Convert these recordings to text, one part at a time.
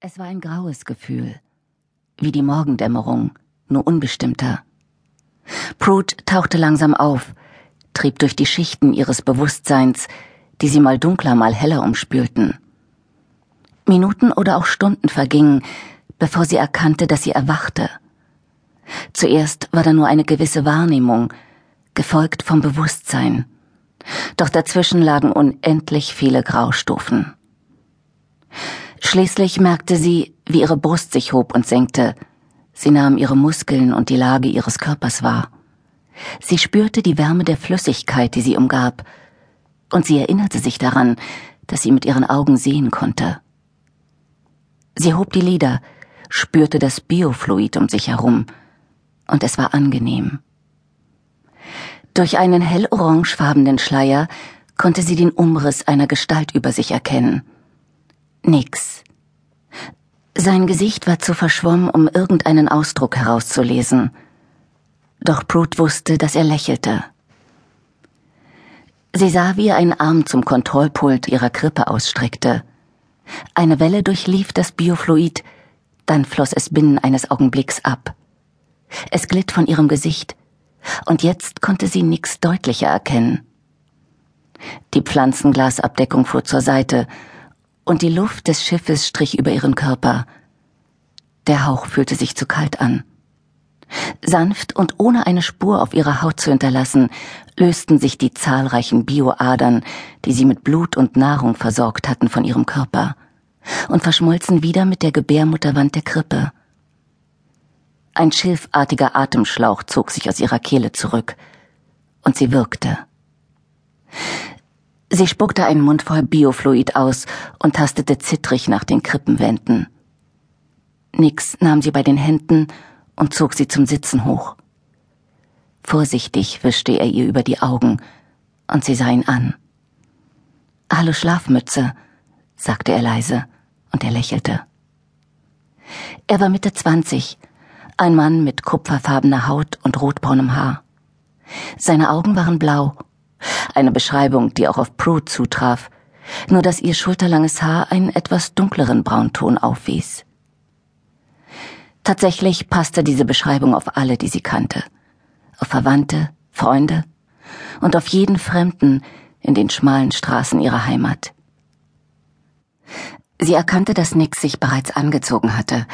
Es war ein graues Gefühl, wie die Morgendämmerung, nur unbestimmter. Prude tauchte langsam auf, trieb durch die Schichten ihres Bewusstseins, die sie mal dunkler, mal heller umspülten. Minuten oder auch Stunden vergingen, bevor sie erkannte, dass sie erwachte. Zuerst war da nur eine gewisse Wahrnehmung, gefolgt vom Bewusstsein. Doch dazwischen lagen unendlich viele Graustufen. Schließlich merkte sie, wie ihre Brust sich hob und senkte. Sie nahm ihre Muskeln und die Lage ihres Körpers wahr. Sie spürte die Wärme der Flüssigkeit, die sie umgab, und sie erinnerte sich daran, dass sie mit ihren Augen sehen konnte. Sie hob die Lider, spürte das Biofluid um sich herum, und es war angenehm. Durch einen hellorangefarbenen Schleier konnte sie den Umriss einer Gestalt über sich erkennen. Nix. Sein Gesicht war zu verschwommen, um irgendeinen Ausdruck herauszulesen. Doch Prude wusste, dass er lächelte. Sie sah, wie er einen Arm zum Kontrollpult ihrer Krippe ausstreckte. Eine Welle durchlief das Biofluid, dann floss es binnen eines Augenblicks ab. Es glitt von ihrem Gesicht, und jetzt konnte sie nix deutlicher erkennen. Die Pflanzenglasabdeckung fuhr zur Seite, und die Luft des Schiffes strich über ihren Körper. Der Hauch fühlte sich zu kalt an. Sanft und ohne eine Spur auf ihrer Haut zu hinterlassen, lösten sich die zahlreichen Bioadern, die sie mit Blut und Nahrung versorgt hatten, von ihrem Körper und verschmolzen wieder mit der Gebärmutterwand der Krippe. Ein schilfartiger Atemschlauch zog sich aus ihrer Kehle zurück, und sie wirkte. Sie spuckte einen Mund voll Biofluid aus und tastete zittrig nach den Krippenwänden. Nix nahm sie bei den Händen und zog sie zum Sitzen hoch. Vorsichtig wischte er ihr über die Augen, und sie sah ihn an. Hallo Schlafmütze, sagte er leise, und er lächelte. Er war Mitte zwanzig, ein Mann mit kupferfarbener Haut und rotbraunem Haar. Seine Augen waren blau, eine Beschreibung, die auch auf Prude zutraf, nur dass ihr schulterlanges Haar einen etwas dunkleren Braunton aufwies. Tatsächlich passte diese Beschreibung auf alle, die sie kannte auf Verwandte, Freunde und auf jeden Fremden in den schmalen Straßen ihrer Heimat. Sie erkannte, dass Nix sich bereits angezogen hatte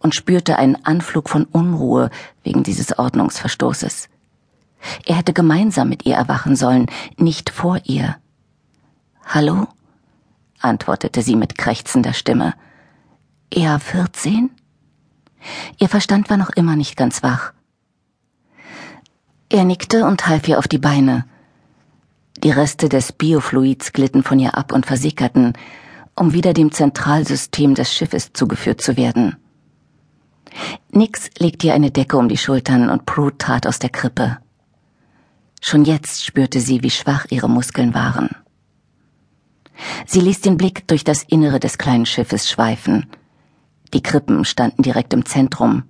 und spürte einen Anflug von Unruhe wegen dieses Ordnungsverstoßes. Er hätte gemeinsam mit ihr erwachen sollen, nicht vor ihr. Hallo? antwortete sie mit krächzender Stimme. Er vierzehn? Ihr Verstand war noch immer nicht ganz wach. Er nickte und half ihr auf die Beine. Die Reste des Biofluids glitten von ihr ab und versickerten, um wieder dem Zentralsystem des Schiffes zugeführt zu werden. Nix legte ihr eine Decke um die Schultern und Prude trat aus der Krippe. Schon jetzt spürte sie, wie schwach ihre Muskeln waren. Sie ließ den Blick durch das Innere des kleinen Schiffes schweifen. Die Krippen standen direkt im Zentrum,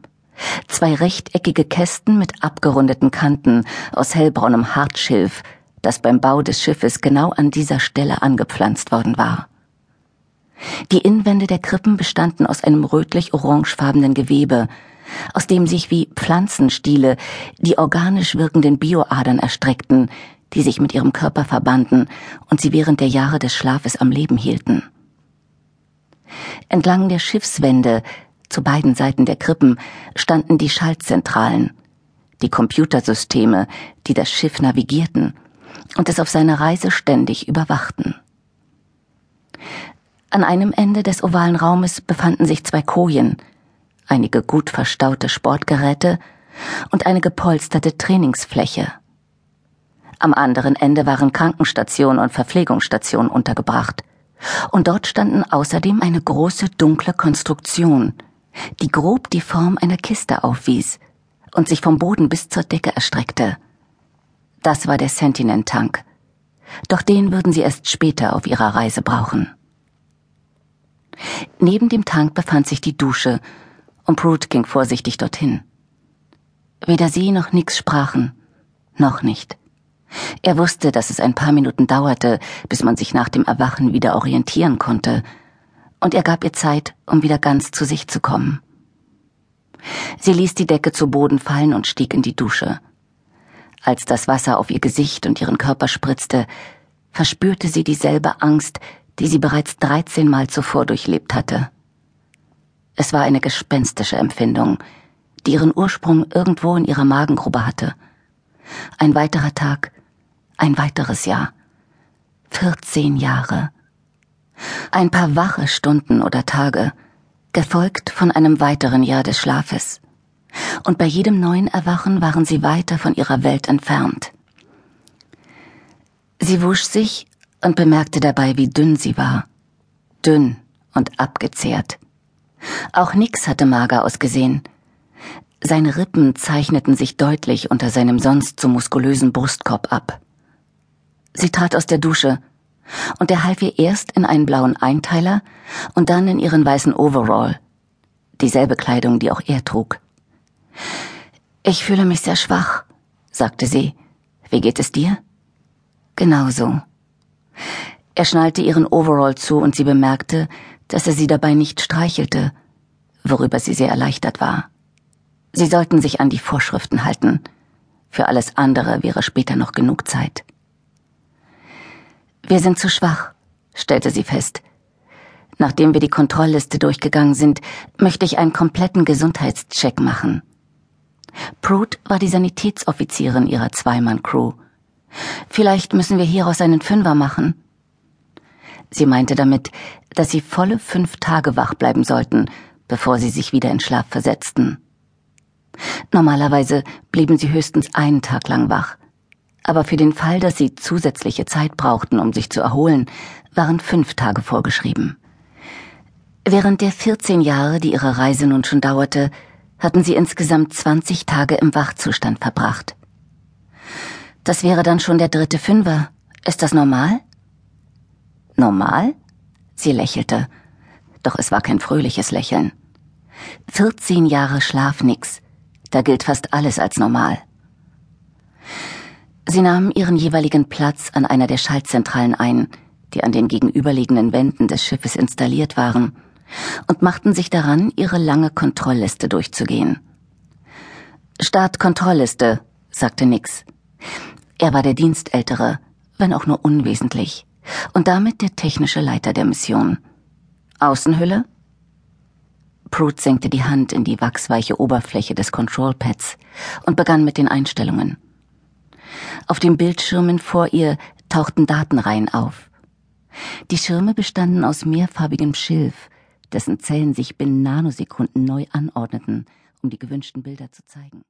Zwei rechteckige Kästen mit abgerundeten Kanten aus hellbraunem Hartschilf, das beim Bau des Schiffes genau an dieser Stelle angepflanzt worden war. Die Innenwände der Krippen bestanden aus einem rötlich-orangefarbenen Gewebe, aus dem sich wie Pflanzenstiele die organisch wirkenden Bioadern erstreckten, die sich mit ihrem Körper verbanden und sie während der Jahre des Schlafes am Leben hielten. Entlang der Schiffswände zu beiden Seiten der Krippen standen die Schaltzentralen, die Computersysteme, die das Schiff navigierten und es auf seiner Reise ständig überwachten. An einem Ende des ovalen Raumes befanden sich zwei Kojen, einige gut verstaute Sportgeräte und eine gepolsterte Trainingsfläche. Am anderen Ende waren Krankenstation und Verpflegungsstation untergebracht, und dort standen außerdem eine große dunkle Konstruktion, die grob die Form einer Kiste aufwies und sich vom Boden bis zur Decke erstreckte. Das war der Sentinel-Tank. Doch den würden sie erst später auf ihrer Reise brauchen. Neben dem Tank befand sich die Dusche, und Prude ging vorsichtig dorthin. Weder sie noch Nix sprachen. Noch nicht. Er wusste, dass es ein paar Minuten dauerte, bis man sich nach dem Erwachen wieder orientieren konnte, und er gab ihr Zeit, um wieder ganz zu sich zu kommen. Sie ließ die Decke zu Boden fallen und stieg in die Dusche. Als das Wasser auf ihr Gesicht und ihren Körper spritzte, verspürte sie dieselbe Angst, die sie bereits 13 Mal zuvor durchlebt hatte. Es war eine gespenstische Empfindung, die ihren Ursprung irgendwo in ihrer Magengrube hatte. Ein weiterer Tag, ein weiteres Jahr. 14 Jahre. Ein paar wache Stunden oder Tage, gefolgt von einem weiteren Jahr des Schlafes. Und bei jedem neuen Erwachen waren sie weiter von ihrer Welt entfernt. Sie wusch sich und bemerkte dabei, wie dünn sie war. Dünn und abgezehrt. Auch Nix hatte mager ausgesehen. Seine Rippen zeichneten sich deutlich unter seinem sonst so muskulösen Brustkorb ab. Sie trat aus der Dusche, und er half ihr erst in einen blauen Einteiler und dann in ihren weißen Overall, dieselbe Kleidung, die auch er trug. Ich fühle mich sehr schwach, sagte sie. Wie geht es dir? Genauso. Er schnallte ihren Overall zu und sie bemerkte, dass er sie dabei nicht streichelte, worüber sie sehr erleichtert war. Sie sollten sich an die Vorschriften halten. Für alles andere wäre später noch genug Zeit. Wir sind zu schwach, stellte sie fest. Nachdem wir die Kontrollliste durchgegangen sind, möchte ich einen kompletten Gesundheitscheck machen. Prude war die Sanitätsoffizierin ihrer Zweimann-Crew. Vielleicht müssen wir hieraus einen Fünfer machen. Sie meinte damit, dass sie volle fünf Tage wach bleiben sollten, bevor sie sich wieder in Schlaf versetzten. Normalerweise blieben sie höchstens einen Tag lang wach. Aber für den Fall, dass sie zusätzliche Zeit brauchten, um sich zu erholen, waren fünf Tage vorgeschrieben. Während der 14 Jahre, die ihre Reise nun schon dauerte, hatten sie insgesamt 20 Tage im Wachzustand verbracht. Das wäre dann schon der dritte Fünfer. Ist das normal? Normal? Sie lächelte. Doch es war kein fröhliches Lächeln. 14 Jahre Schlaf nix. Da gilt fast alles als normal. Sie nahmen ihren jeweiligen Platz an einer der Schaltzentralen ein, die an den gegenüberliegenden Wänden des Schiffes installiert waren, und machten sich daran, ihre lange Kontrollliste durchzugehen. Start Kontrollliste, sagte Nix. Er war der Dienstältere, wenn auch nur unwesentlich, und damit der technische Leiter der Mission. Außenhülle? Prude senkte die Hand in die wachsweiche Oberfläche des Control-Pads und begann mit den Einstellungen. Auf den Bildschirmen vor ihr tauchten Datenreihen auf. Die Schirme bestanden aus mehrfarbigem Schilf, dessen Zellen sich binnen Nanosekunden neu anordneten, um die gewünschten Bilder zu zeigen.